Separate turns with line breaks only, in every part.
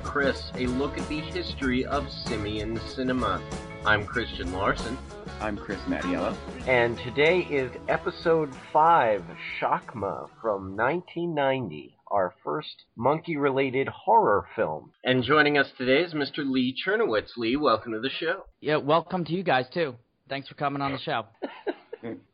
Club with Chris and Chris, a look at the history of simian cinema. I'm Christian Larson.
I'm Chris Mattiello.
And today is episode 5, Shakma, from 1990, our first monkey related horror film. And joining us today is Mr. Lee Chernowitz. Lee, welcome to the show.
Yeah, welcome to you guys too. Thanks for coming on the show.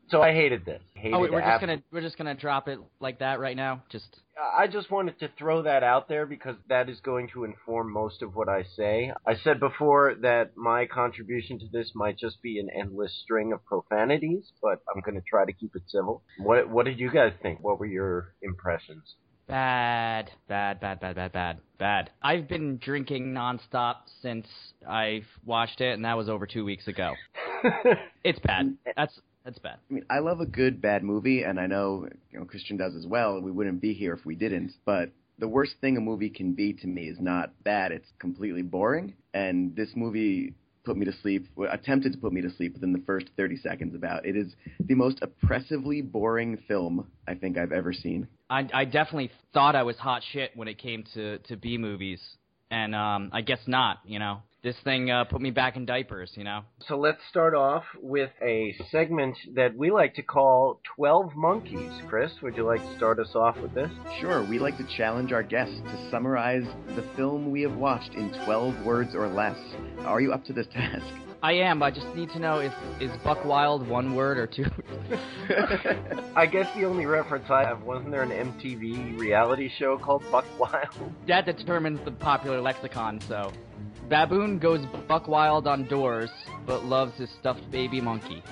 So I hated this. Hated
oh, wait, we're just gonna we're just gonna drop it like that right now. Just
I just wanted to throw that out there because that is going to inform most of what I say. I said before that my contribution to this might just be an endless string of profanities, but I'm going to try to keep it civil. What What did you guys think? What were your impressions?
bad, bad, bad, bad, bad, bad, bad. I've been drinking nonstop since I've watched it, and that was over two weeks ago. It's bad. That's that's bad.
I mean, I love a good bad movie, and I know you know Christian does as well. We wouldn't be here if we didn't. But the worst thing a movie can be to me is not bad; it's completely boring. And this movie put me to sleep. Attempted to put me to sleep within the first 30 seconds. About it is the most oppressively boring film I think I've ever seen.
I I definitely thought I was hot shit when it came to to B movies, and um I guess not. You know, this thing uh, put me back in diapers. You know.
So let's start off with a segment that we like to call 12 Monkeys. Chris, would you like to start us off with this?
Sure, we like to challenge our guests to summarize the film we have watched in 12 words or less. Are you up to this task?
I am. I just need to know if is Buck Wild one word or two.
I guess the only reference I have wasn't there an MTV reality show called Buck Wild?
that determines the popular lexicon. So, baboon goes buck wild on doors, but loves his stuffed baby monkey.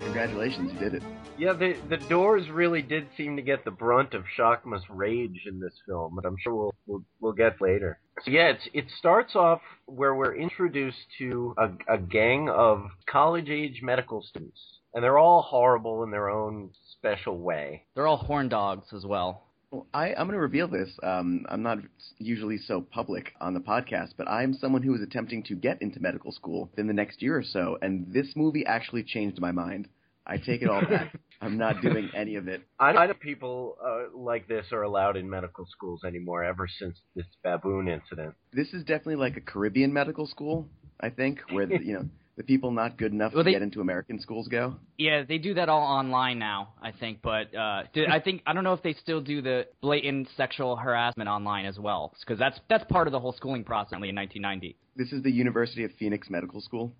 Congratulations, you did it.
Yeah, the the Doors really did seem to get the brunt of Shakma's rage in this film, but I'm sure we'll we'll, we'll get later. So yeah, it's, it starts off where we're introduced to a, a gang of college age medical students, and they're all horrible in their own special way.
They're all horn dogs as well.
Well, I, I'm going to reveal this. Um, I'm not usually so public on the podcast, but I'm someone who is attempting to get into medical school in the next year or so, and this movie actually changed my mind. I take it all back. I'm not doing any of it.
I know people uh, like this are allowed in medical schools anymore ever since this baboon incident.
This is definitely like a Caribbean medical school, I think, where the, you know the people not good enough
Well,
to
they-
get into American schools go.
Yeah, they do that all online now, I think. But uh, do- I think I don't know if they still do the blatant sexual harassment online as well, because that's that's part of the whole schooling process in 1990.
This is the University of Phoenix Medical School.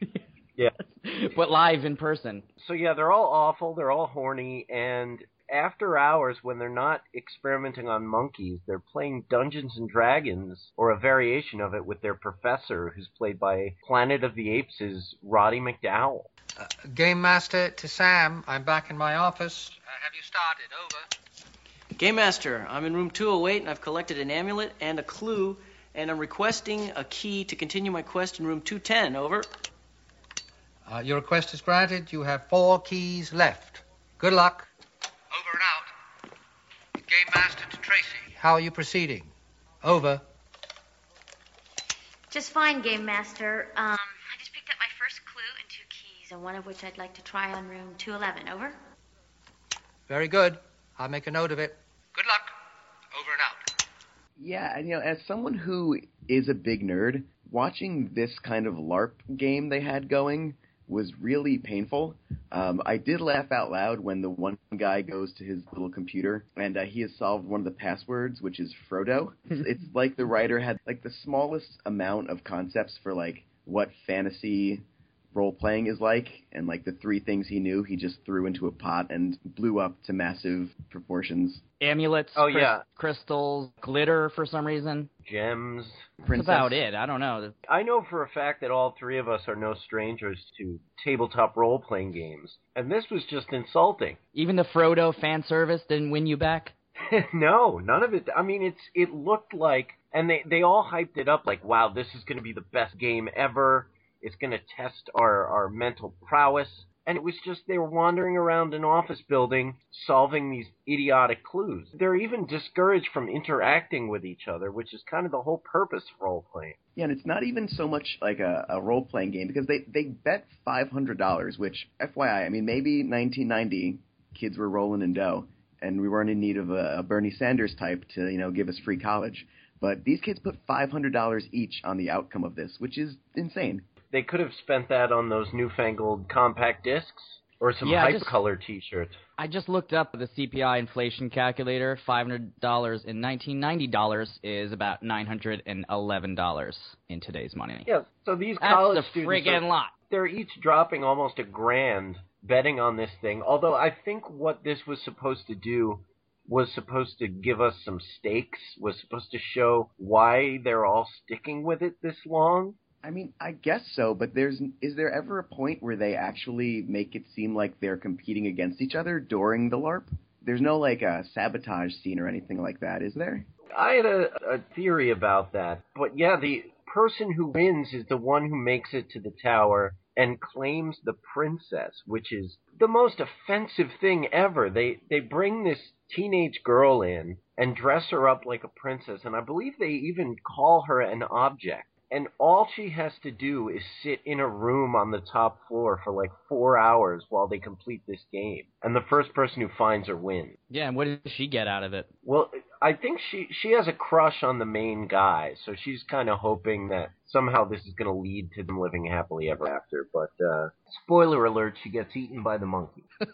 Yeah.
but live in person.
So yeah, they're all awful. They're all horny, and after hours, when they're not experimenting on monkeys, they're playing Dungeons and Dragons or a variation of it with their professor, who's played by Planet of the Apes' Roddy McDowall.
Game Master to Sam. I'm back in my office. Uh, have you started? Over.
Game Master, I'm in room 208 and I've collected an amulet and a clue, and I'm requesting a key to continue my quest in room 210. Over.
Uh, your request is granted. You have four keys left. Good luck. Over and out. Game Master to Tracy. How are you proceeding? Over.
Just fine, Game Master. Um, I just picked up my first clue and two keys, and one of which I'd like to try on room 211. Over.
Very good. I'll make a note of it. Good luck. Over and out.
Yeah, and you know, as someone who is a big nerd, watching this kind of LARP game they had going was really painful. Um, I did laugh out loud when the one guy goes to his little computer and uh, he has solved one of the passwords, which is Frodo. it's like the writer had like the smallest amount of concepts for like what fantasy role playing is like, and like the three things he knew, he just threw into a pot and blew up to massive proportions.
Amulets,
Oh,
crys-
yeah.
crystals, glitter for some reason.
Gems.
That's about it. I don't know.
I know for a fact that all three of us are no strangers to tabletop role playing games, and this was just insulting.
Even the Frodo fan service didn't win you back.
no, none of it. I mean, it's it looked like, and they they all hyped it up like, wow, this is going to be the best game ever. It's going to test our our mental prowess. And it was just they were wandering around an office building solving these idiotic clues. They're even discouraged from interacting with each other, which is kind of the whole purpose of role playing.
Yeah, and it's not even so much like a, a role playing game because they they bet five hundred dollars, which FYI, I mean maybe nineteen ninety kids were rolling in dough and we weren't in need of a, a Bernie Sanders type to you know give us free college. But these kids put $500 each on the outcome of this, which is insane.
They could have spent that on those newfangled compact discs or some
Yeah,
hype
just-
color T-shirts.
I just looked up the CPI inflation calculator. Five hundred dollars in nineteen ninety dollars is about nine hundred and eleven dollars in today's money.
Yeah, so these
That's
college
a
students
friggin'
are,
lot.
they're each dropping almost a grand betting on this thing. Although I think what this was supposed to do was supposed to give us some stakes, was supposed to show why they're all sticking with it this long.
I mean, I guess so, but there's is there ever a point where they actually make it seem like they're competing against each other during the LARP? There's no like a sabotage scene or anything like that, is there?
I had a, a theory about that, but yeah, the person who wins is the one who makes it to the tower and claims the princess, which is the most offensive thing ever. They they bring this teenage girl in and dress her up like a princess, and I believe they even call her an object. And all she has to do is sit in a room on the top floor for like four hours while they complete this game. And the first person who finds her wins.
Yeah, and what does she get out of it?
Well, I think she she has a crush on the main guy, so she's kind of hoping that somehow this is going to lead to them living happily ever after. But uh, spoiler alert: she gets eaten by the monkey.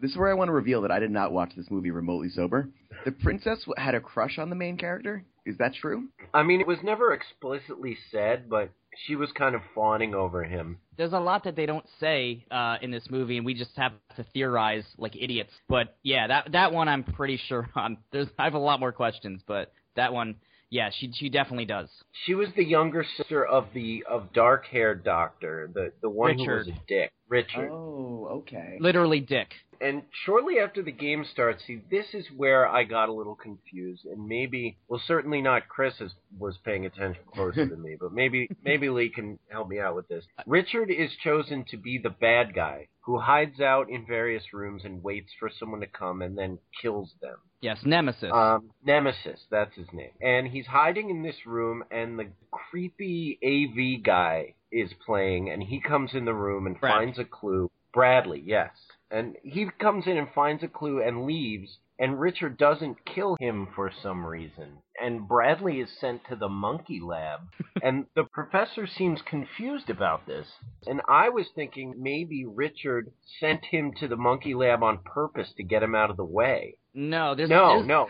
This is where I want to reveal that I did not watch this movie remotely sober. The princess had a crush on the main character. Is that true?
I mean, it was never explicitly said, but she was kind of fawning over him.
There's a lot that they don't say uh, in this movie, and we just have to theorize like idiots. But yeah, that that one I'm pretty sure on. There's I have a lot more questions, but that one, yeah, she she definitely does.
She was the younger sister of the of dark haired doctor, the the one who was a dick, Richard.
Oh, okay.
Literally, Dick.
and shortly after the game starts, see, this is where I got a little confused, and maybe, well, certainly not Chris is, was paying attention closer than me, but maybe, maybe Lee can help me out with this. Richard is chosen to be the bad guy who hides out in various rooms and waits for someone to come and then kills them.
Yes, Nemesis.
Um, Nemesis, that's his name. And he's hiding in this room, and the creepy AV guy is playing, and he comes in the room and
Bradley.
finds a clue. Bradley, yes. And he comes in and finds a clue and leaves, and Richard doesn't kill him for some reason. And Bradley is sent to the monkey lab, and the professor seems confused about this. And I was thinking maybe Richard sent him to the monkey lab on purpose to get him out of the way.
No, there's
No,
there's,
no.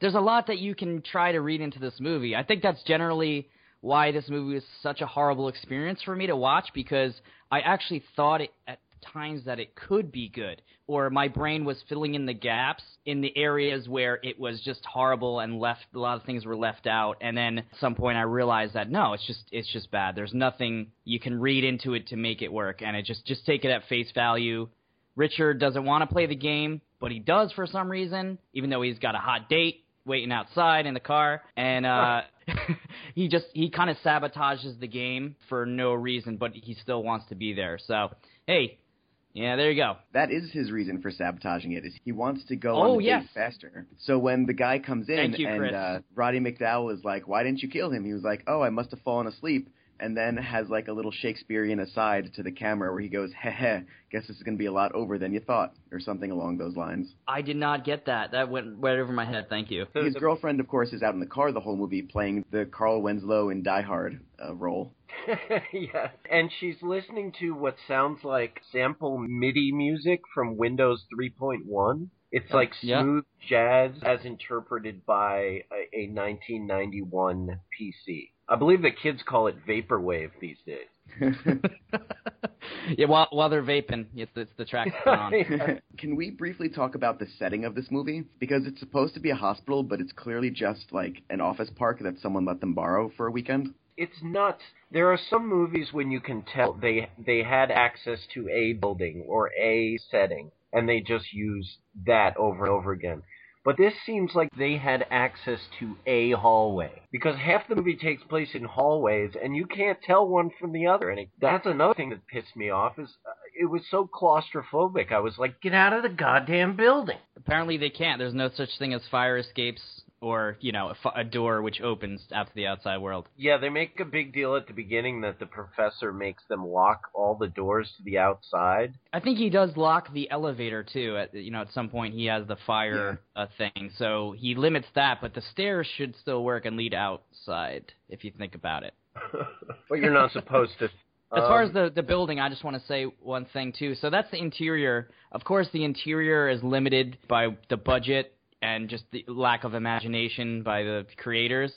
there's a lot that you can try to read into this movie. I think that's generally why this movie was such a horrible experience for me to watch because I actually thought it at times that it could be good or my brain was filling in the gaps in the areas where it was just horrible and left a lot of things were left out and then at some point I realized that no it's just it's just bad there's nothing you can read into it to make it work and it just just take it at face value Richard doesn't want to play the game, but he does for some reason, even though he's got a hot date waiting outside in the car, and uh, he just he kind of sabotages the game for no reason, but he still wants to be there. So hey, yeah, there you go.
That is his reason for sabotaging it. Is he wants to go
Oh,
on the
yes.
date faster. So when the guy comes in
you,
and uh, Roddy McDowall is like, "Why didn't you kill him?" He was like, "Oh, I must have fallen asleep." And then has like a little Shakespearean aside to the camera where he goes, "Heh heh, guess this is going to be a lot over than you thought," or something along those lines.
I did not get that. That went right over my head. Thank you.
His girlfriend, of course, is out in the car the whole movie playing the Carl Winslow in Die Hard uh, role.
yeah. And she's listening to what sounds like sample MIDI music from Windows 3.1. It's like
Yeah.
smooth jazz as interpreted by a, a 1991 PC. I believe the kids call it vaporwave these days.
yeah, while while they're vaping, it's, it's the track on.
Can we briefly talk about the setting of this movie? Because it's supposed to be a hospital, but it's clearly just like an office park that someone let them borrow for a weekend.
it's nuts. There are some movies when you can tell they they had access to a building or a setting and they just use that over and over again. But this seems like they had access to a hallway because half the movie takes place in hallways and you can't tell one from the other. And it, that's another thing that pissed me off is uh, it was so claustrophobic. I was like, get out of the goddamn building.
Apparently they can't. There's no such thing as fire escapes or you know, a, f- a door which opens out to the outside world.
Yeah, they make a big deal at the beginning that the professor makes them lock all the doors to the outside.
I think he does lock the elevator too. At you know, at some point he has the fire uh, thing, so he limits that. But the stairs should still work and lead outside if you think about it.
but you're not supposed to.
As far
Um,
as the the building, I just want to say one thing too. So that's the interior. Of course, the interior is limited by the budget and just the lack of imagination by the creators.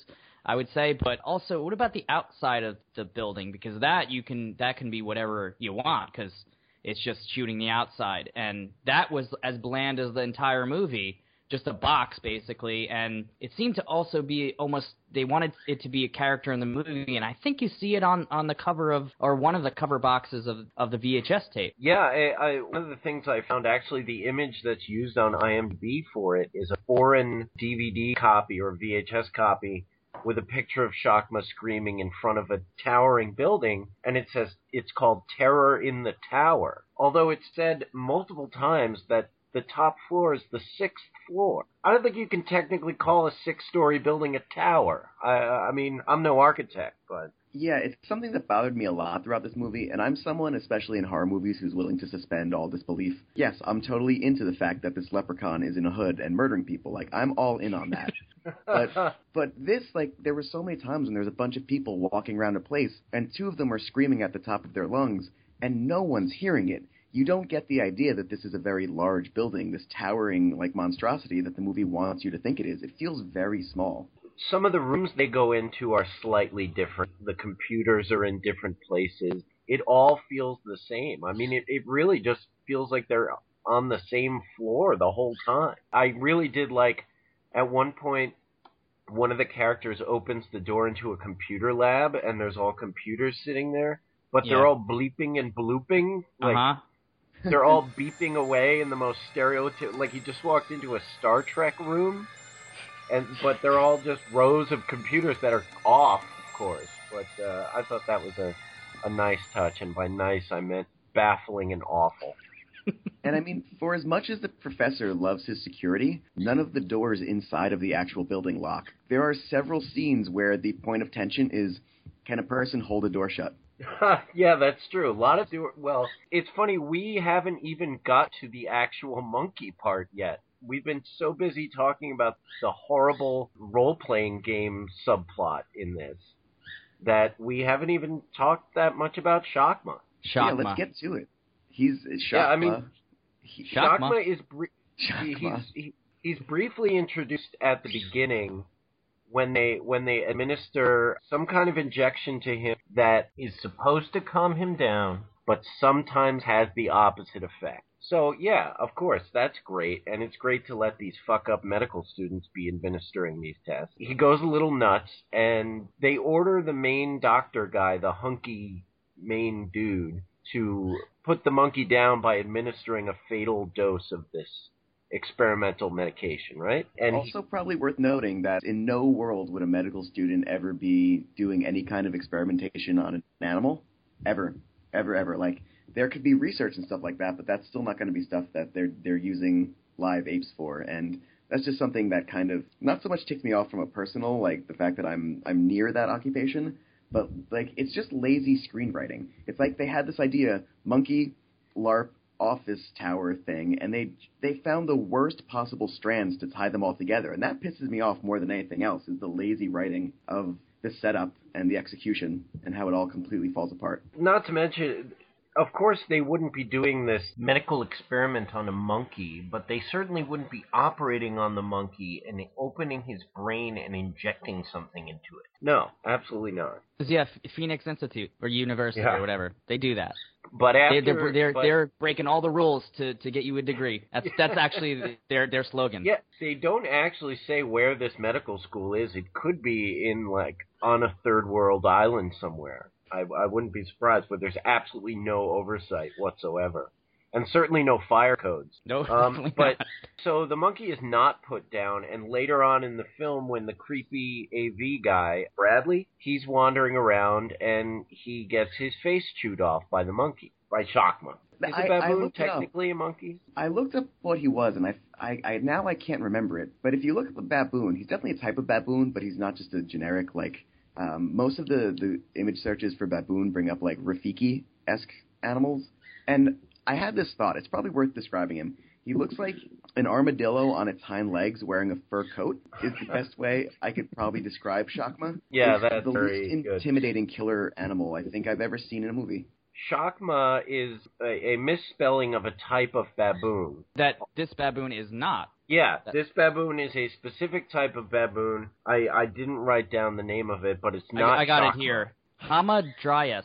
I would say, but also, what about the outside of the building? Because that you can that can be whatever you want because it's just shooting the outside, and that was as bland as the entire movie, just a box basically. And it seemed to also be almost they wanted it to be a character in the movie, and I think you see it on on the cover of or one of the cover boxes of of the VHS tape.
Yeah, I, I, one of the things I found actually the image that's used on IMDb for it is a foreign DVD copy or VHS copy with a picture of Shakma screaming in front of a towering building, and it says it's called Terror in the Tower. Although it's said multiple times that the top floor is the sixth floor. I don't think you can technically call a six-story building a tower. I, I mean, I'm no architect, but
Yeah, it's something that bothered me a lot throughout this movie, and I'm someone, especially in horror movies, who's willing to suspend all disbelief. Yes, I'm totally into the fact that this leprechaun is in a hood and murdering people. Like, I'm all in on that. but but this, like, there were so many times when there was a bunch of people walking around a place, and two of them are screaming at the top of their lungs, and no one's hearing it. You don't get the idea that this is a very large building, this towering, like, monstrosity that the movie wants you to think it is. It feels very small.
some of the rooms they go into are slightly different. The computers are in different places. It all feels the same. I mean, it, it really just feels like they're on the same floor the whole time. I really did like, at one point, one of the characters opens the door into a computer lab and there's all computers sitting there, but they're all bleeping and blooping. Like,
uh huh.
They're all beeping away in the most stereotypical. Like he just walked into a Star Trek room, and but they're all just rows of computers that are off, of course. But uh, I thought that was a a nice touch, and by nice I meant baffling and awful.
And I mean, for as much as the professor loves his security, none of the doors inside of the actual building lock. There are several scenes where the point of tension is can a person hold a door shut?
yeah, that's true. A lot of do well. It's funny we haven't even got to the actual monkey part yet. We've been so busy talking about the horrible role-playing game subplot in this that we haven't even talked that much about Shakma.
Yeah, let's get to it. He's Shakma.
Yeah, I mean-
he,
Shakma.
Shakma is br- he,
Shakma.
he's he, he's briefly introduced at the beginning when they when they administer some kind of injection to him that is supposed to calm him down but sometimes has the opposite effect. So yeah, of course, that's great and it's great to let these fuck up medical students be administering these tests. He goes a little nuts and they order the main doctor guy, the hunky main dude, to put the monkey down by administering a fatal dose of this experimental medication, right? And he-
also, probably worth noting that in no world would a medical student ever be doing any kind of experimentation on an animal, ever, ever, ever. Like there could be research and stuff like that, but that's still not going to be stuff that they're they're using live apes for, and that's just something that kind of not so much ticks me off from a personal, like the fact that I'm I'm near that occupation, but like it's just lazy screenwriting. It's like they had this idea, monkey, LARP, office tower thing, and they they found the worst possible strands to tie them all together, and that pisses me off more than anything else. Is the lazy writing of the setup and the execution, and how it all completely falls apart.
not to mention of course they wouldn't be doing this medical experiment on a monkey, but they certainly wouldn't be operating on the monkey and opening his brain and injecting something into it. No, absolutely not.
Yeah, Ph- Phoenix Institute or University
Yeah.
or whatever. They do that.
But
They,
after
they're they're
but-
they're breaking all the rules to to get you a degree. That's that's actually their their slogan.
Yeah, they don't actually say where this medical school is. It could be in like on a third world island somewhere. I, I wouldn't be surprised, but there's absolutely no oversight whatsoever, and certainly no fire codes.
No,
Um, but
not.
so the monkey is not put down, and later on in the film, when the creepy AV guy Bradley, he's wandering around and he gets his face chewed off by the monkey by Shakma. Is
I-
a
I
baboon
looked it up.
technically a monkey?
I looked up what he was, and I, I, I now I can't remember it. But if you look at the baboon, he's definitely a type of baboon, but he's not just a generic like. Um, most of the the image searches for baboon bring up like Rafiki esque animals, and I had this thought. It's probably worth describing him. He looks like an armadillo on its hind legs wearing a fur coat. Is the best way I could probably describe Shakma.
Yeah, that's
the
very
least
good.
intimidating killer animal I think I've ever seen in a movie.
Shakma is a, a misspelling of a type of baboon.
That this baboon is not.
Yeah, this baboon is a specific type of baboon. I, I didn't write down the name of it, but it's
I,
not.
I got
Shakma.
it here. Hamadryas.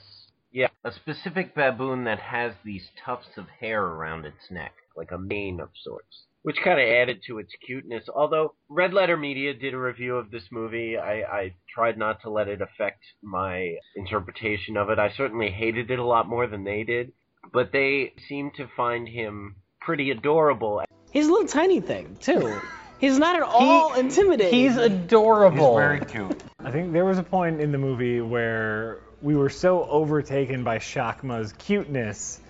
Yeah, a specific baboon that has these tufts of hair around its neck, like a mane of sorts. Which kind of added to its cuteness. Although Red Letter Media did a review of this movie, I, I tried not to let it affect my interpretation of it. I certainly hated it a lot more than they did, but they seemed to find him pretty adorable.
He's a little tiny thing too. He's not at all intimidating.
He's adorable.
He's very cute.
I think there was a point in the movie where we were so overtaken by Shakma's cuteness,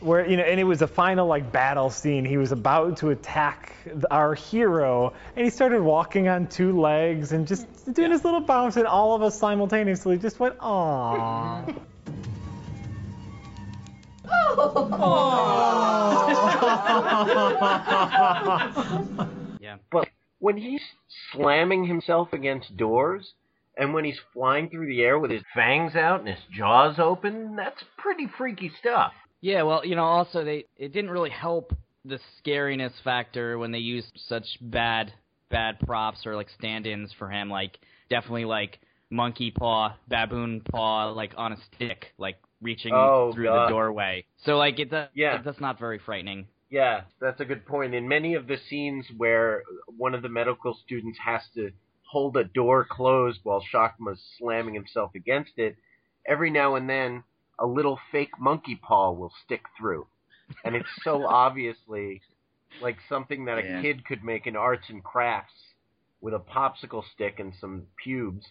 where you know, and it was a final like battle scene. He was about to attack our hero, and he started walking on two legs and just doing his little bounce, and all of us simultaneously just went, "Aww."
Yeah.
But when he's slamming himself against doors, and when he's flying through the air with his fangs out and his jaws open, that's pretty freaky stuff.
Yeah, well, you know, also they it didn't really help the scariness factor when they used such bad bad props or like stand-ins for him, like definitely like monkey paw, baboon paw, like on a stick, like reaching
Oh,
through
God.
the doorway. So like it, that,
Yeah.
that's not very frightening.
Yeah, that's a good point. In many of the scenes where one of the medical students has to hold a door closed while Shakma's slamming himself against it, every now and then a little fake monkey paw will stick through. And it's so obviously like something that a
Yeah.
kid could make in arts and crafts with a popsicle stick and some pubes.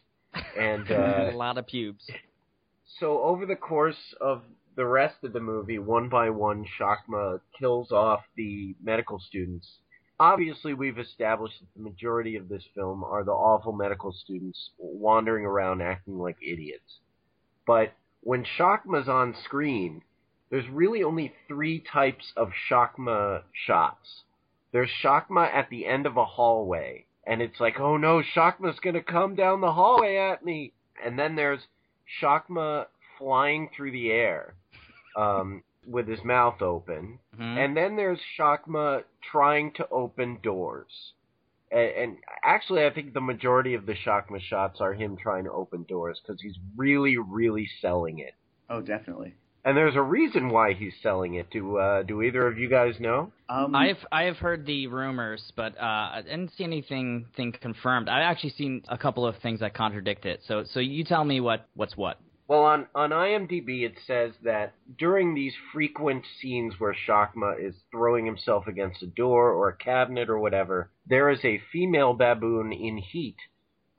And uh,
a lot of pubes.
so over the course of the rest of the movie, one by one, Shakma kills off the medical students. Obviously, we've established that the majority of this film are the awful medical students wandering around acting like idiots. But when Shakma's on screen, there's really only three types of Shakma shots. There's Shakma at the end of a hallway, and it's like, oh no, Shakma's gonna come down the hallway at me. And then there's Shakma flying through the air um, with his mouth open.
Mhm.
And then there's Shakma trying to open doors. And, and actually, I think the majority of the Shakma shots are him trying to open doors because he's really, really selling it.
Oh, definitely.
And there's a reason why he's selling it. Do uh, do either of you guys know?
Um,
I've I have heard the rumors, but uh, I didn't see anything thing confirmed. I've actually seen a couple of things that contradict it. So so you tell me what what's what.
Well, on, on IMDb, it says that during these frequent scenes where Shakma is throwing himself against a door or a cabinet or whatever, there is a female baboon in heat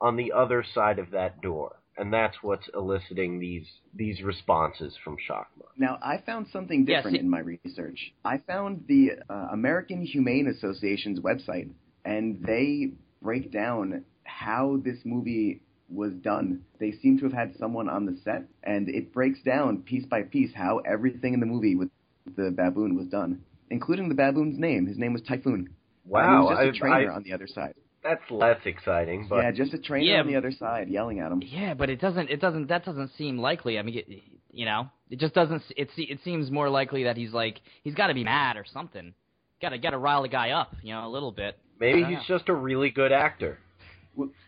on the other side of that door. And that's what's eliciting these these responses from Shakma.
Now, I found something
Yeah,
different
see-
in my research. I found the uh, American Humane Association's website, and they break down how this movie was done. They seem to have had someone on the set, and it breaks down piece by piece how everything in the movie with the baboon was done, including the baboon's name. His name was Typhoon.
Wow,
he was just a trainer
I-
on the other side.
That's less exciting, but
yeah, just a trainer
Yeah.
on the other side yelling at him.
Yeah, but it doesn't. It doesn't. That doesn't seem likely. I mean, it, you know, it just doesn't. It se- it seems more likely that he's like he's got to be mad or something. Got to got to rile the guy up, you know, a little bit.
maybe
I don't
he's just a really good actor.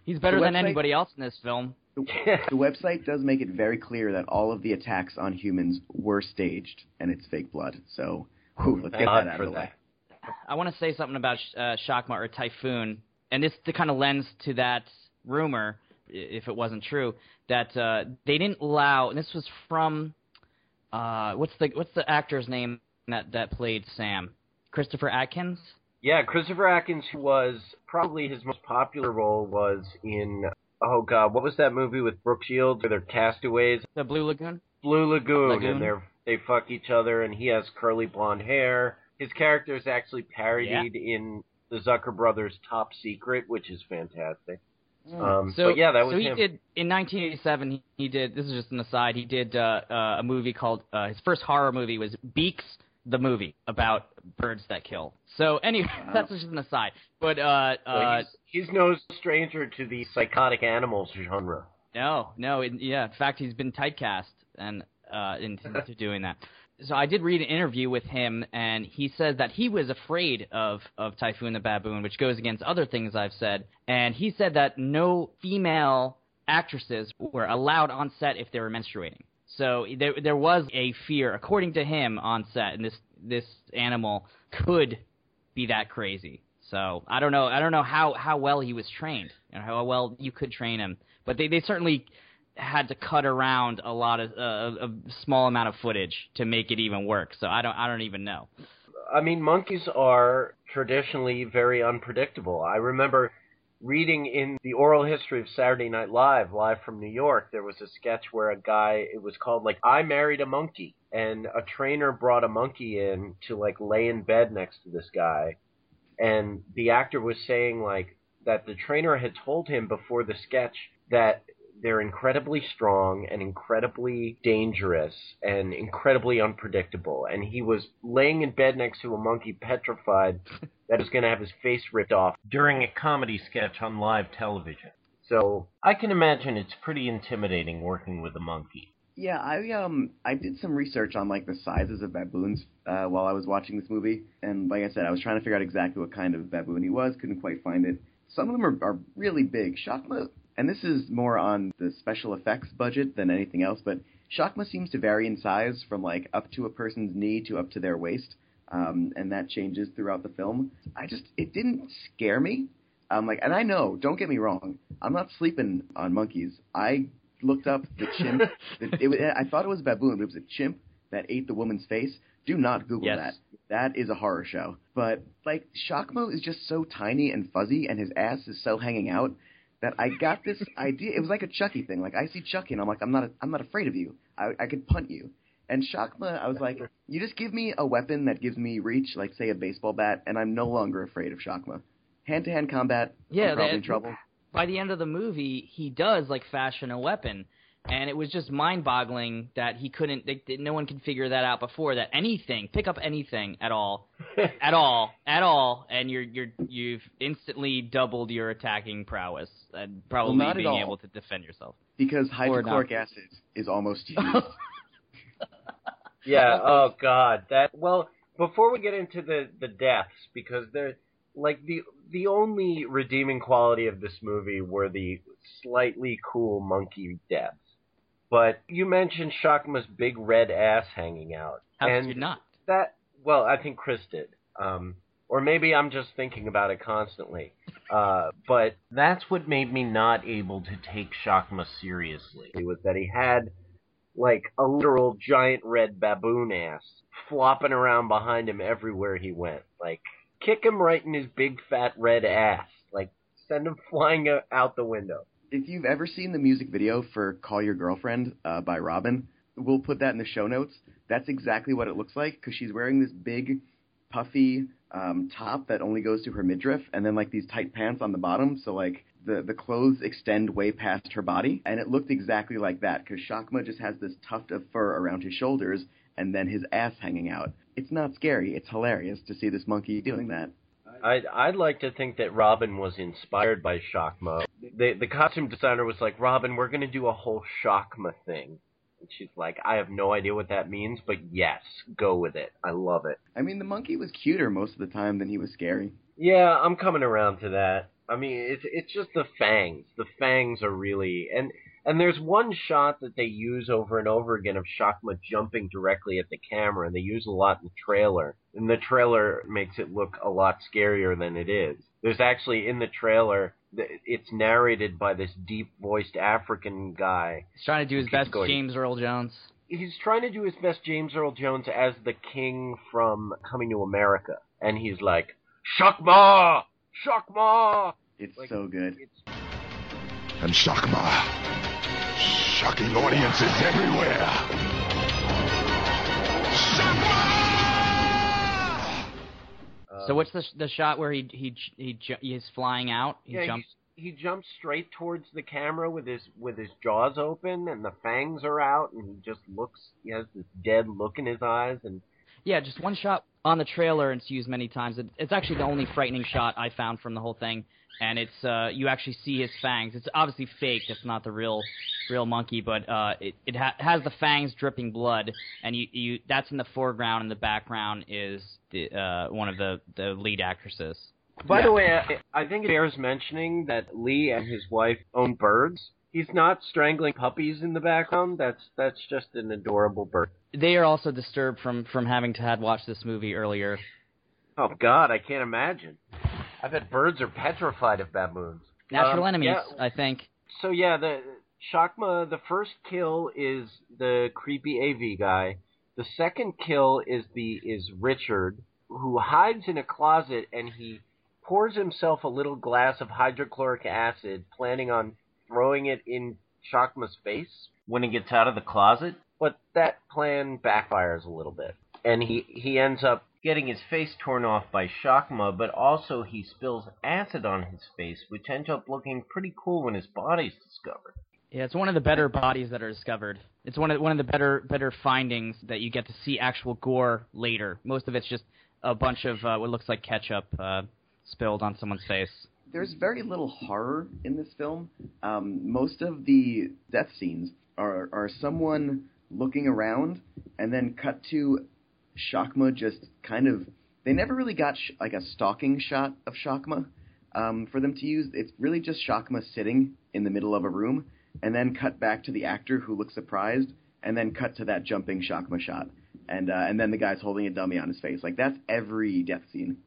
He's better
The
than anybody else in this film.
The, the website does make it very clear that all of the attacks on humans were staged, and it's fake blood. So, whew, let's get
God
that out of the way.
I want to say something about uh, Shakma or Typhoon, and this to kind of lends to that rumor, if it wasn't true, that uh, they didn't allow. And this was from uh, what's the what's the actor's name that that played Sam? Christopher Atkins.
Yeah, Christopher Atkins, who was probably his most popular role, was in oh god, what was that movie with Brooke Shields where they're castaways?
The Blue Lagoon.
Blue Lagoon,
Lagoon.
and they're They fuck each other, and he has curly blonde hair. His character is actually parodied in the Zucker Brothers Top Secret, which is fantastic. Um,
So
yeah, that was
so he
him.
did in 1987. He, he did. This is just an aside. He did uh, uh, a movie called uh, his first horror movie was Beaks, the movie about birds that kill. So anyway, that's just an aside. But uh, uh,
he's, he's no stranger to the psychotic animals genre.
No, no, it, yeah. In fact, he's been typecast and uh, into, into doing that. So I did read an interview with him, and he said that he was afraid of of Typhoon the baboon, which goes against other things I've said. And he said that no female actresses were allowed on set if they were menstruating. So there there was a fear, according to him, on set, and this this animal could be that crazy. So I don't know. I don't know how how well he was trained, know, how well you could train him. But they they certainly had to cut around a lot of uh, a small amount of footage to make it even work. So I don't I don't even know.
I mean, monkeys are traditionally very unpredictable. I remember reading in the oral history of Saturday Night Live, live from New York, there was a sketch where a guy, it was called like, I married a monkey. And a trainer brought a monkey in to like lay in bed next to this guy. And the actor was saying like, that the trainer had told him before the sketch that they're incredibly strong and incredibly dangerous and incredibly unpredictable. And he was laying in bed next to a monkey petrified that was going to have his face ripped off during a comedy sketch on live television. So I can imagine it's pretty intimidating working with a monkey.
Yeah, I um I did some research on like the sizes of baboons uh, while I was watching this movie, and like I said, I was trying to figure out exactly what kind of baboon he was. Couldn't quite find it. Some of them are, are really big. Shakma, and this is more on the special effects budget than anything else, but Shakma seems to vary in size from like up to a person's knee to up to their waist, um, and that changes throughout the film. I just it didn't scare me. Um, like, and I know, don't get me wrong, I'm not sleeping on monkeys. I looked up the chimp. it, it, was- I thought it was a baboon, but it was a chimp that ate the woman's face. Do not Google
Yes.
that. That is a horror show. But like Shakma is just so tiny and fuzzy, and his ass is so hanging out that I got this idea. It was like a Chucky thing. Like I see Chucky, and I'm like, I'm not, I'm not afraid of you. I, I could punt you. And Shakma, I was like, you just give me a weapon that gives me reach, like say a baseball bat, and I'm no longer afraid of Shakma. Hand to hand combat,
Yeah,
I'm probably
that-
in trouble.
By the end of the movie, he does like fashion a weapon, and it was just mind-boggling that he couldn't. They, they- no one could figure that out before. That anything, pick up anything at all, at all, at all, and you're you're you've instantly doubled your attacking prowess and probably
not
being
all.
able to defend yourself.
Because hydrochloric acid is almost used.
Yeah. Oh God. That. Well, before we get into the the deaths, because they're like the the only redeeming quality of this movie were the slightly cool monkey deaths. But you mentioned Shakma's big red ass hanging out,
How
and
could you not?
that. Well, I think Chris did. Um, or maybe I'm just thinking about it constantly. Uh, but that's what made me not able to take Shakma seriously. Was that he had like a literal giant red baboon ass flopping around behind him everywhere he went. Like kick him right in his big fat red ass. Like send him flying out the window.
if you've ever seen the music video for Call Your Girlfriend uh, by Robyn, we'll put that in the show notes. That's exactly what it looks like because she's wearing this big, puffy um, top that only goes to her midriff, and then like these tight pants on the bottom. So like the the clothes extend way past her body, and it looked exactly like that because Shakma just has this tuft of fur around his shoulders and then his ass hanging out. It's not scary. It's hilarious to see this monkey doing that.
I'd, I'd like to think that Robyn was inspired by Shakma. The, the costume designer was like, Robyn, we're going to do a whole Shakma thing. She's like, I have no idea what that means, but yes, go with it. I love it.
I mean, the monkey was cuter most of the time than he was scary.
Yeah, I'm coming around to that. I mean, it's it's just the fangs. The fangs are really and and there's one shot that they use over and over again of Shakma jumping directly at the camera, and they use a lot in the trailer. And the trailer makes it look a lot scarier than it is. There's actually in the trailer, th- it's narrated by this deep-voiced African guy.
He's trying to do his best,
going.
James Earl Jones.
He's trying to do his best James Earl Jones as the king from Coming to America, and he's like, Shakma, Shakma.
It's
Like,
so good.
It's
And Shakma. Shocking audiences everywhere.
So what's the the shot where he he he, he is flying out? He
yeah,
jumps.
He, he jumps straight towards the camera with his with his jaws open and the fangs are out, and he just looks. He has this dead look in his eyes, and
yeah, just one shot on the trailer. and It's used many times. It, it's actually the only frightening shot I found from the whole thing and it's uh, you actually see his fangs. It's obviously fake. It's not the real real monkey, but uh, it it ha- has the fangs dripping blood, and you you that's in the foreground, and the background is the uh, one of the the lead actresses.
By
Yeah.
the way, I, I think it bears mentioning that Lee and his wife own birds. He's not strangling puppies in the background. That's that's just an adorable bird.
They are also disturbed from from having to had watched this movie earlier.
Oh God, I can't imagine. I bet birds are petrified of baboons.
Natural
Um,
enemies,
yeah,
I think.
so yeah, the Shakma, the first kill is the creepy AV guy. The second kill is the is Richard, who hides in a closet and he pours himself a little glass of hydrochloric acid, planning on throwing it in Shakma's face when he gets out of the closet. But that plan backfires a little bit, and he he ends up getting his face torn off by Shakma, but also he spills acid on his face, which ends up looking pretty cool when his body's discovered.
Yeah, it's one of the better bodies that are discovered. It's one of one of the better better findings that you get to see actual gore later. Most of it's just a bunch of uh, what looks like ketchup uh, spilled on someone's face.
There's very little horror in this film. Um, most of the death scenes are are someone looking around and then cut to Shakma just kind of. They never really got sh- like a stalking shot of Shakma um, for them to use. It's really just Shakma sitting in the middle of a room, and then cut back to the actor who looks surprised, and then cut to that jumping Shakma shot, and uh, and then the guy's holding a dummy on his face. Like that's every death scene.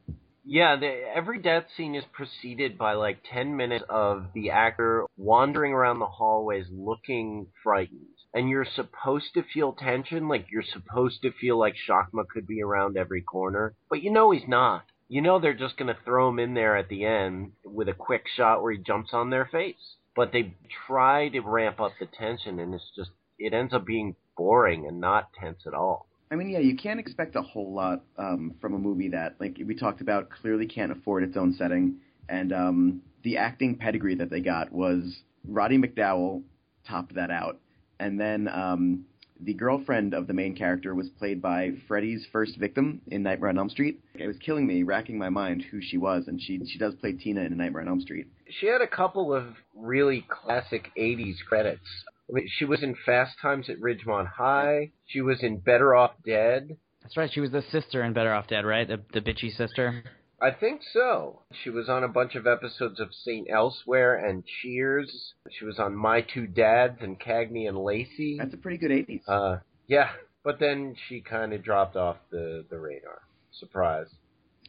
Yeah, the, every death scene is preceded by like 10 minutes of the actor wandering around the hallways looking frightened. And you're supposed to feel tension, like you're supposed to feel like Shakma could be around every corner. But you know he's not. You know they're just going to throw him in there at the end with a quick shot where he jumps on their face. But they try to ramp up the tension, and it's just, it ends up being boring and not tense at all.
I mean, yeah, you can't expect a whole lot um, from a movie that, like we talked about, clearly can't afford its own setting. And um, the acting pedigree that they got was Roddy McDowall topped that out, and then um, the girlfriend of the main character was played by Freddy's first victim in Nightmare on Elm Street. It was killing me, racking my mind who she was, and she she does play Tina in Nightmare on Elm Street.
She had a couple of really classic 80s credits. I mean, she was in Fast Times at Ridgemont High. She was in Better Off Dead.
That's right. She was the sister in Better Off Dead, right? The the bitchy sister.
I think so. She was on a bunch of episodes of St. Elsewhere and Cheers. She was on My Two Dads and Cagney and Lacey.
That's a pretty good 80s.
Uh, yeah, but then she kind of dropped off the, the radar. Surprise.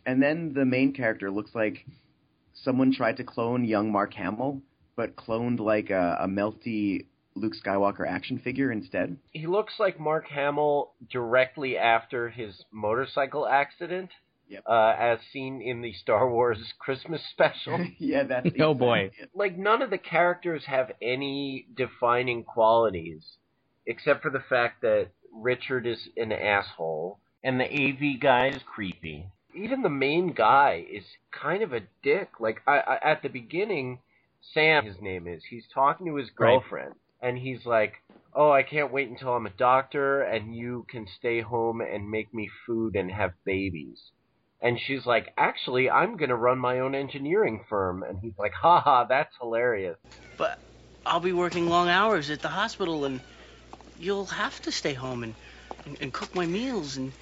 And then the main character looks like someone tried to clone young Mark Hamill, but cloned like a, a melty Luke Skywalker action figure instead.
He looks like Mark Hamill directly after his motorcycle accident.
Yep.
Uh, as seen in the Star Wars Christmas special.
yeah, that's
Oh, boy.
like none of the characters have any defining qualities except for the fact that Richard is an asshole and the AV guy is creepy. Even the main guy is kind of a dick. Like I, I at the beginning, Sam his name is. He's talking to his
Right.
girlfriend and he's like, "Oh, I can't wait until I'm a doctor and you can stay home and make me food and have babies." And she's like, actually, I'm going to run my own engineering firm. And he's like, haha, that's hilarious.
But I'll be working long hours at the hospital, and you'll have to stay home and, and, and cook my meals and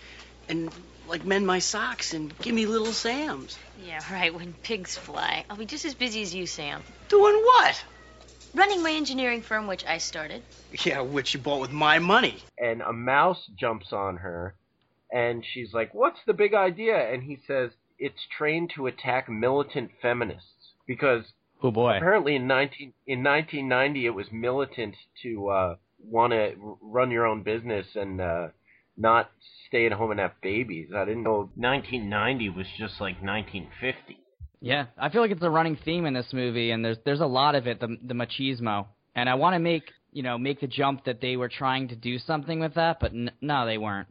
and like mend my socks and give me little Sam's.
Yeah, right. When pigs fly, I'll be just as busy as you, Sam.
Doing what?
Running my engineering firm, which I started.
Yeah, which you bought with my money.
And a mouse jumps on her. And she's like, what's the big idea? And he says, it's trained to attack militant feminists. Because
Oh boy.
apparently in 19, in 1990 it was militant to uh, want to run your own business and uh, not stay at home and have babies. I didn't know 1990 was just like 1950.
Yeah, I feel like it's a running theme in this movie, and there's there's a lot of it, the the machismo, and I want to make you know make the jump that they were trying to do something with that, but n- no, they weren't.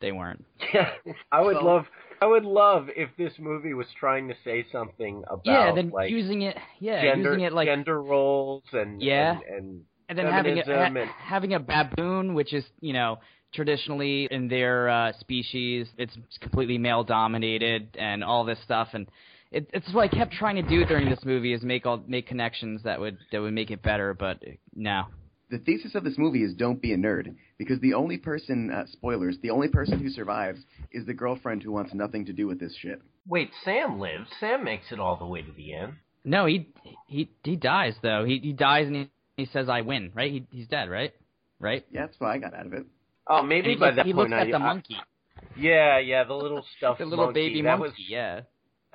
They weren't.
Yeah, I would
Well-
love I would love if this movie was trying to say something about
yeah, then
like
using it, yeah,
gender
using it like
gender roles and
Yeah.
and, and
and then having a,
and-
having a baboon, which is you know traditionally in their uh, species, it's completely male dominated and all this stuff, and it, it's what I kept trying to do during this movie is make all make connections that would that would make it better, but no.
The thesis of this movie is don't be a nerd because the only person, uh, spoilers, the only person who survives is the girlfriend who wants nothing to do with this shit.
Wait, Sam lives. Sam makes it all the way to the end.
No, he he he dies though. He he dies and he, he says I win, right? He he's dead, right? Right?
Yeah, that's what I got out of it.
Oh,
And
maybe
he,
by
look-
that
he
point
looks at
I,
the
I-
monkey,
yeah, yeah, the little stuffed
the little
monkey.
baby
that
monkey.
was
yeah.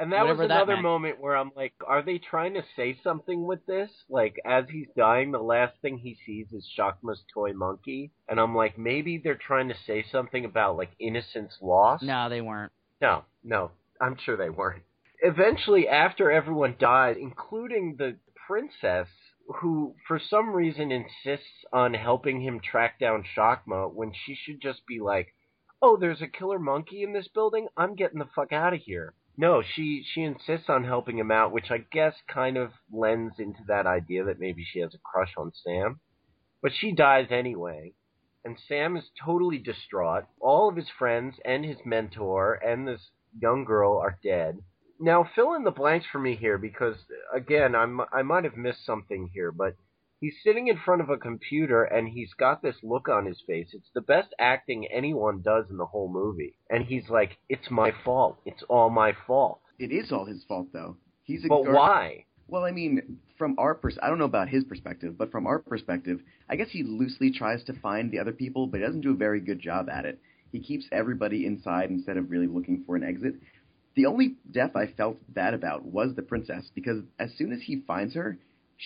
And that was another
meant.
moment where I'm like, are they trying to say something with this? Like, as he's dying, the last thing he sees is Shakma's toy monkey. And I'm like, maybe they're trying to say something about, like, innocence lost?
No, they weren't.
No, no, I'm sure they weren't. Eventually, after everyone died, including the princess, who for some reason insists on helping him track down Shakma when she should just be like, oh, there's a killer monkey in this building? I'm getting the fuck out of here. No, she she insists on helping him out, which I guess kind of lends into that idea that maybe she has a crush on Sam. But she dies anyway, and Sam is totally distraught. All of his friends and his mentor and this young girl are dead. Now fill in the blanks for me here because again, I'm I might have missed something here, but he's sitting in front of a computer and he's got this look on his face. It's the best acting anyone does in the whole movie. And he's like, "It's my fault. It's all my fault."
It is all his fault, though. He's a
But
gar-
why?
Well, I mean, from our pers- I don't know about his perspective, but from our perspective, I guess he loosely tries to find the other people, but he doesn't do a very good job at it. He keeps everybody inside instead of really looking for an exit. The only death I felt bad about was the princess, because as soon as he finds her,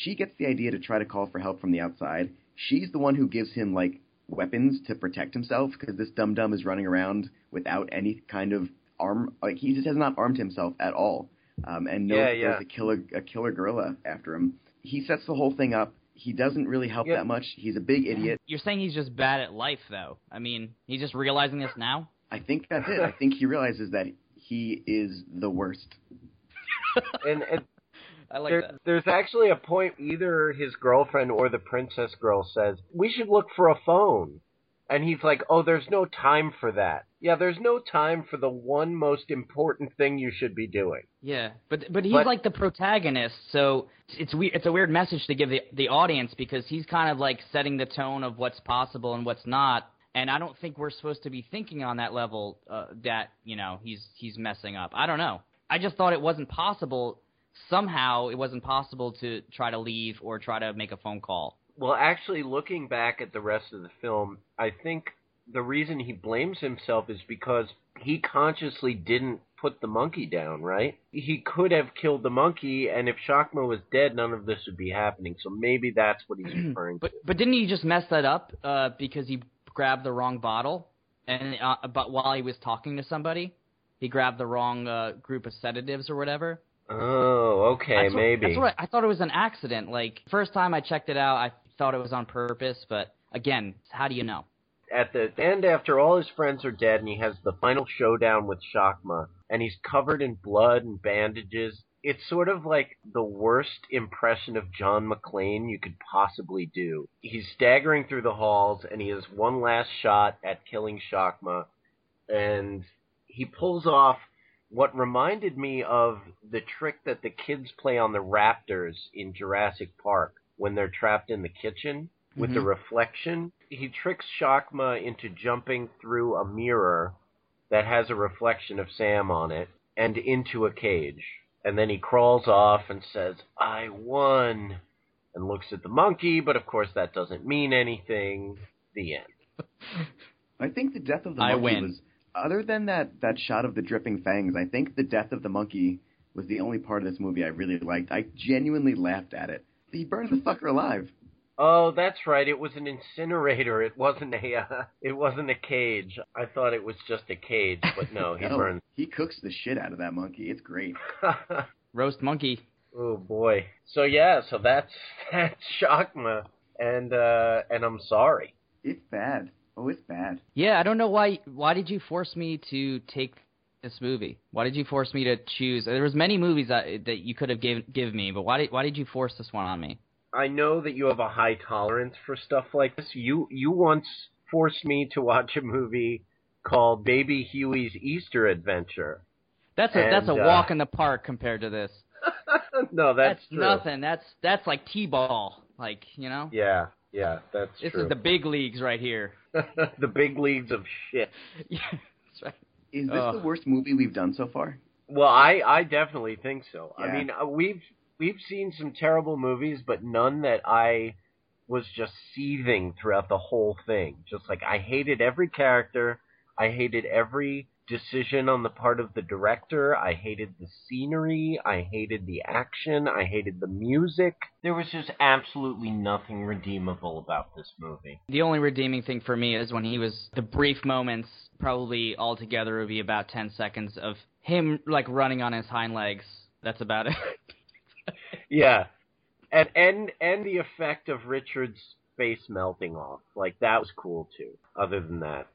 she gets the idea to try to call for help from the outside. She's the one who gives him, like, weapons to protect himself, because this dum dum is running around without any kind of arm. Like, he just has not armed himself at all. Um, and knows
Yeah,
that
yeah.
there's a killer, a killer gorilla after him. He sets the whole thing up. He doesn't really help
Yeah.
that much. He's a big idiot.
You're saying he's just bad at life, though. I mean, he's just realizing this now.
I think that's it. I think he realizes that he is the worst.
And, and
I like
there,
that.
there's actually a point either his girlfriend or the princess girl says, "We should look for a phone." And he's like, "Oh, there's no time for that." Yeah, there's no time for the one most important thing you should be doing.
Yeah, but but he's
But-
like the protagonist, so it's weird. it's a weird message to give the the audience because he's kind of like setting the tone of what's possible and what's not. And I don't think we're supposed to be thinking on that level uh, that you know he's he's messing up. I don't know. I just thought it wasn't possible. Somehow it wasn't possible to try to leave or try to make a phone call.
Well, actually, looking back at the rest of the film, I think the reason he blames himself is because he consciously didn't put the monkey down, right? He could have killed the monkey, and if Shakma was dead, none of this would be happening. So maybe that's what he's referring
But
to.
but didn't he just mess that up uh, because he grabbed the wrong bottle and uh, but while he was talking to somebody, he grabbed the wrong uh, group of sedatives or whatever.
Oh, okay,
That's what-
maybe.
That's what I, I thought it was an accident. Like first time I checked it out, I thought it was on purpose, but again, how do you know?
at the end after all his friends are dead and he has the final showdown with Shakma and he's covered in blood and bandages. It's sort of like the worst impression of John McClane you could possibly do. He's staggering through the halls and he has one last shot at killing Shakma and he pulls off what reminded me of the trick that the kids play on the raptors in Jurassic Park when they're trapped in the kitchen with the
Mhm.
reflection. He tricks Shakma into jumping through a mirror that has a reflection of Sam on it and into a cage. And then he crawls off and says, I won, and looks at the monkey, but of course that doesn't mean anything. The end.
I think the death of the
I
monkey
win.
was other than that that shot of the dripping fangs. I think the death of the monkey was the only part of this movie I really liked. I genuinely laughed at it. He burns the fucker alive.
Oh, that's right. It was an incinerator. It wasn't a. Uh, it wasn't a cage. I thought it was just a cage, but no, he
No,
burns.
he cooks the shit out of that monkey. It's great.
Roast monkey.
oh boy. So yeah. So that's that's Shakma, and uh and I'm sorry.
It's bad. Oh, it's bad.
Yeah, I don't know why. Why did you force me to take this movie? Why did you force me to choose? There was many movies that that you could have give give me, but why did why did you force this one on me?
I know that you have a high tolerance for stuff like this. You you once forced me to watch a movie called Baby Huey's Easter Adventure.
That's a
And,
that's a
uh,
walk in the park compared to this.
no, that's, true.
nothing. That's that's like t-ball. Like you know,
Yeah, yeah, that's
this
true.
is the big leagues right here.
the big leagues of shit.
yeah, that's right.
Is this
Ugh.
the worst movie we've done so far?
Well, I I definitely think so. I mean, uh, we've we've seen some terrible movies, but none that I was just seething throughout the whole thing. Just like I hated every character, I hated every decision on the part of the director, I hated the scenery, I hated the action, I hated the music. There was just absolutely nothing redeemable about this movie.
The only redeeming thing for me is when he was the brief moments, probably altogether would be about ten seconds of him like running on his hind legs. That's about it.
Yeah, and and and the effect of Richard's face melting off, like that was cool too. Other than that,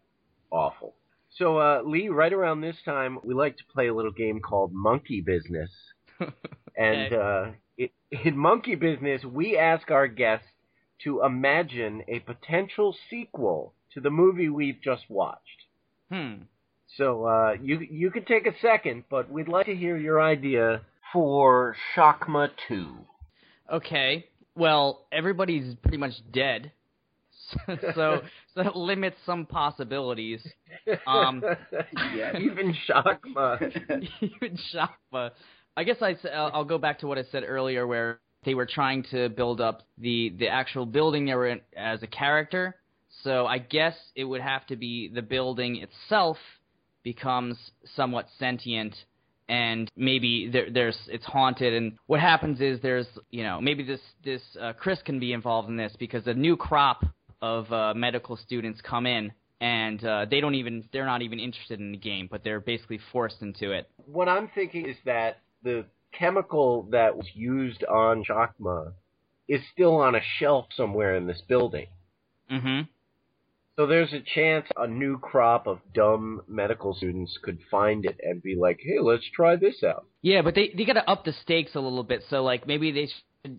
awful. So uh, Lee, right around this time, we like to play a little game called Monkey Business, and uh, it, in Monkey Business, we ask our guests to imagine a potential sequel to the movie we've just watched.
hmm.
So uh, you you can take a second, but we'd like to hear your idea for Shakma Two.
Okay. Well, everybody's pretty much dead, so so that limits some possibilities. Um,
Yeah.
even Shakma.
Even Shakma. I guess I, I'll go back to what I said earlier, where they were trying to build up the the actual building they were in as a character. So I guess it would have to be the building itself becomes somewhat sentient and maybe there, there's it's haunted and what happens is there's you know maybe this this uh, Chris can be involved in this because a new crop of uh, medical students come in and uh, they don't even they're not even interested in the game but they're basically forced into it
what I'm thinking is that the chemical that was used on Shakma is still on a shelf somewhere in this building.
mhm
So there's a chance a new crop of dumb medical students could find it and be like, "Hey, let's try this out."
Yeah, but they they got to up the stakes a little bit. So like maybe they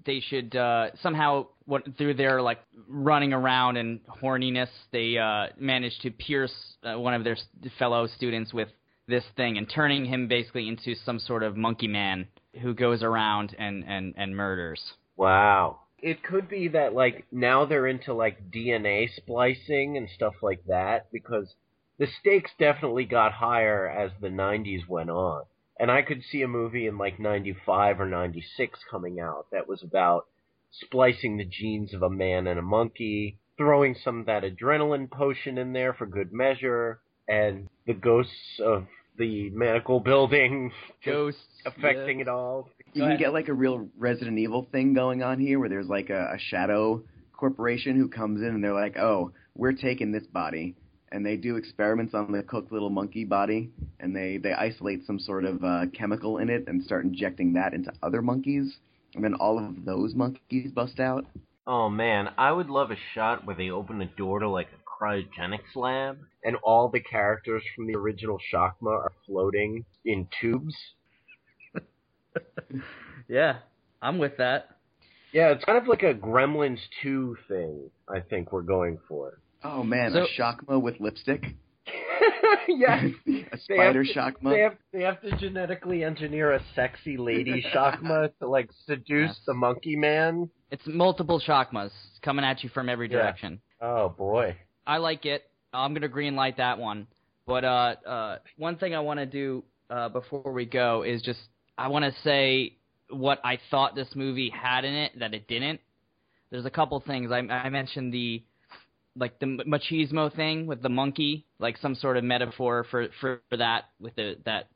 they should uh, somehow what through their like running around and horniness they uh, manage to pierce uh, one of their fellow students with this thing and turning him basically into some sort of monkey man who goes around and and and murders.
Wow. It could be that like now they're into like DNA splicing and stuff like that because the stakes definitely got higher as the 90s went on. And I could see a movie in like 95 or 96 coming out that was about splicing the genes of a man and a monkey, throwing some of that adrenaline potion in there for good measure, and the ghosts of the medical building
Ghosts
affecting
yeah.
it all.
You can get like a real Resident Evil thing going on here, where there's like a, a shadow corporation who comes in and they're like, "Oh, we're taking this body," and they do experiments on the cooked little monkey body, and they they isolate some sort of uh, chemical in it and start injecting that into other monkeys, and then all of those monkeys bust out.
Oh man, I would love a shot where they open a door to like a cryogenics lab and all the characters from the original Shakma are floating in tubes.
Yeah, I'm with that.
Yeah, it's kind of like a Gremlins 2 thing, I think we're going for.
Oh man,
So-
a Shakma with lipstick.
yes.
a
They
spider
to,
Shakma.
they, have, they have to genetically engineer a sexy lady Shakma to like seduce
Yes.
the monkey man.
It's multiple Shakmas coming at you from every
Yeah.
direction.
Oh boy.
I like it. I'm gonna green light that one. But uh, uh, one thing I want to do uh, before we go is just I want to say what I thought this movie had in it that it didn't. There's a couple things I, I mentioned the like the machismo thing with the monkey, like some sort of metaphor for for, for that with the that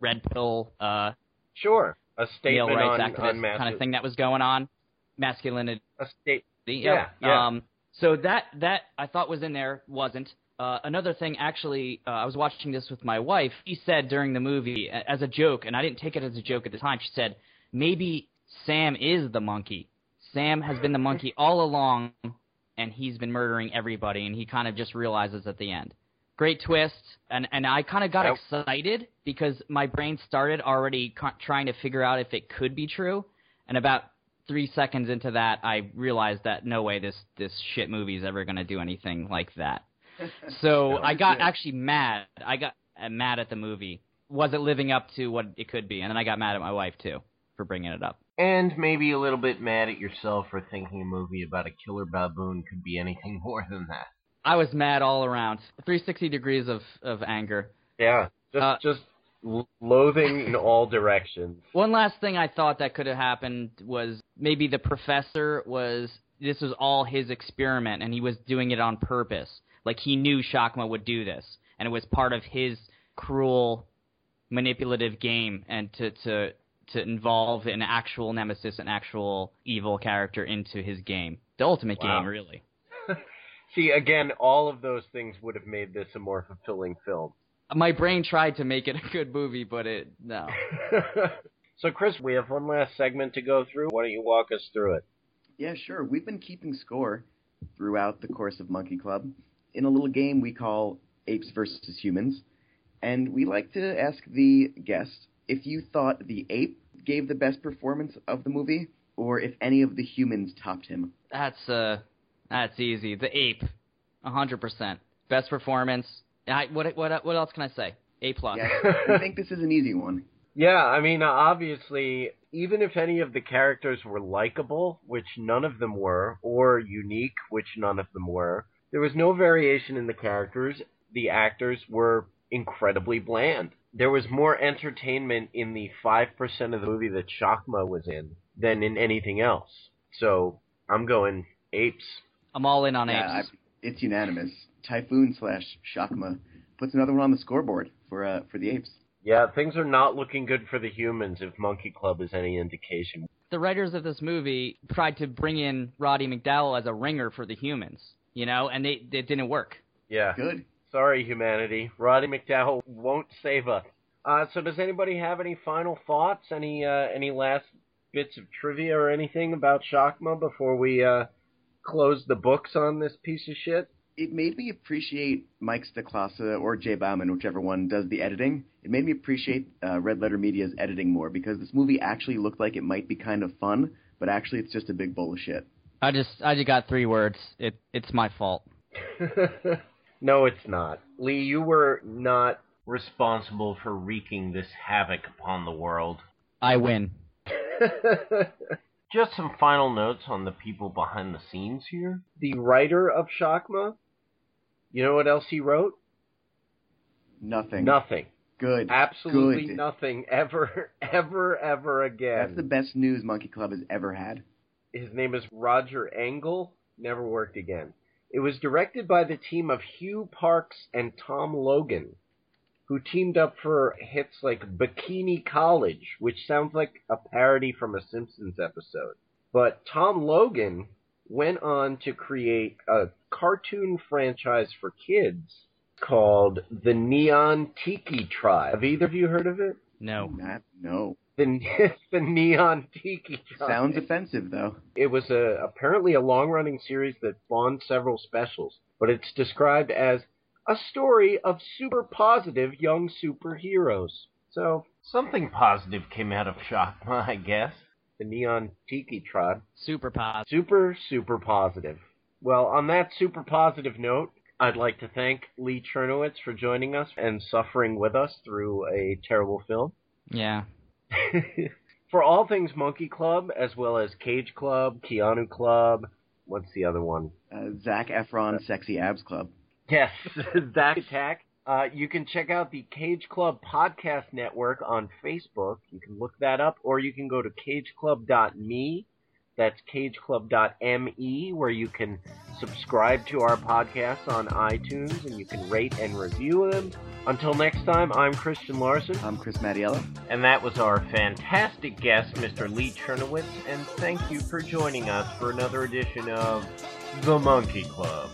red pill uh,
Sure. A
male
statement
rights
on,
activist
on
kind of thing that was going on, masculinity.
A state.
Yeah.
Yeah, yeah.
Um, so that that I thought was in there wasn't. Uh, another thing, actually, uh, I was watching this with my wife. She said during the movie, as a joke, and I didn't take it as a joke at the time. She said maybe Sam is the monkey. Sam has been the monkey all along, and he's been murdering everybody, and he kind of just realizes at the end. Great twist, and and I kind of got
Yep.
excited because my brain started already co- trying to figure out if it could be true, and about three seconds into that, I realized that no way this this shit movie is ever gonna do anything like that. So I got actually mad. I got uh, mad at the movie. Was it living up to what it could be? And then I got mad at my wife too for bringing it up.
And maybe a little bit mad at yourself for thinking a movie about a killer baboon could be anything more than that.
I was mad all around. 360 degrees of of anger.
Yeah, just
Uh,
just loathing in all directions.
One last thing I thought that could have happened was maybe the professor was this was all his experiment and he was doing it on purpose. Like he knew Shakma would do this and it was part of his cruel manipulative game and to to to involve an actual nemesis, an actual evil character into his game. The ultimate
Wow.
game really.
See, again, all of those things would have made this a more fulfilling film.
My brain tried to make it a good movie, but it no.
so, Chris, we have one last segment to go through. Why don't you walk us through it?
Yeah, sure. We've been keeping score throughout the course of Monkey Club in a little game we call Apes versus Humans. And we like to ask the guest if you thought the ape gave the best performance of the movie, or if any of the humans topped him.
That's uh, that's easy. The ape, a hundred percent, best performance. I, what what what else can I say? A plus.
Yeah, I think this is an easy one.
Yeah, I mean, uh, obviously, even if any of the characters were likable, which none of them were, or unique, which none of them were, there was no variation in the characters. The actors were incredibly bland. There was more entertainment in the 5% of the movie that Shakma was in than in anything else. So, I'm going apes.
I'm all in on
Yeah,
apes.
I, it's unanimous. Typhoon slash Shakma puts another one on the scoreboard for uh, for the apes.
Yeah, things are not looking good for the humans if Monkey Club is any indication.
The writers of this movie tried to bring in Roddy McDowall as a ringer for the humans, you know, and they it didn't work.
Yeah.
Good.
Sorry, humanity. Roddy McDowall won't save us. Uh, so, does anybody have any final thoughts? Any uh, any last bits of trivia or anything about Shakma before we uh, close the books on this piece of shit?
It made me appreciate Mike Stoklasa or Jay Bauman, whichever one does the editing. It made me appreciate uh, Red Letter Media's editing more because this movie actually looked like it might be kind of fun, but actually it's just a big bowl of shit.
I just I just got three words. It it's my fault.
no, it's not. Lee, you were not responsible for wreaking this havoc upon the world.
I win.
Just some final notes on the people behind the scenes here. The writer of Shakma, you know what else he wrote?
Nothing.
Nothing.
Good.
Absolutely
Good.
nothing ever, ever, ever again.
That's the best news Monkey Club has ever had.
His name is Roger Engle. Never worked again. It was directed by the team of Hugh Parks and Tom Logan, who teamed up for hits like Bikini College, which sounds like a parody from a Simpsons episode. But Tom Logan went on to create a cartoon franchise for kids called The Neon Tiki Tribe. Have either of you heard of it?
No.
Not, no.
The, the Neon Tiki Tribe.
Sounds offensive, though.
It was a, apparently a long running series that spawned several specials, but it's described as a story of super positive young superheroes. So, something positive came out of Shakma, I guess. The Neon Tiki Tribe.
Super pop.
Super, super positive. Well, on that super positive note, I'd like to thank Lee Chernowitz for joining us and suffering with us through a terrible film.
Yeah.
for all things Monkey Club, as well as Cage Club, Keanu Club, what's the other one?
Uh, Zac Efron Sexy Abs Club.
Yes, Zack Attack. Uh, you can check out the Cage Club Podcast Network on Facebook. You can look that up, or you can go to cageclub.me. That's cageclub.me, where you can subscribe to our podcasts on iTunes and you can rate and review them. Until next time, I'm Christian Larson.
I'm Chris Mattiella.
And that was our fantastic guest, Mr. Lee Chernowitz. And thank you for joining us for another edition of The Monkey Club.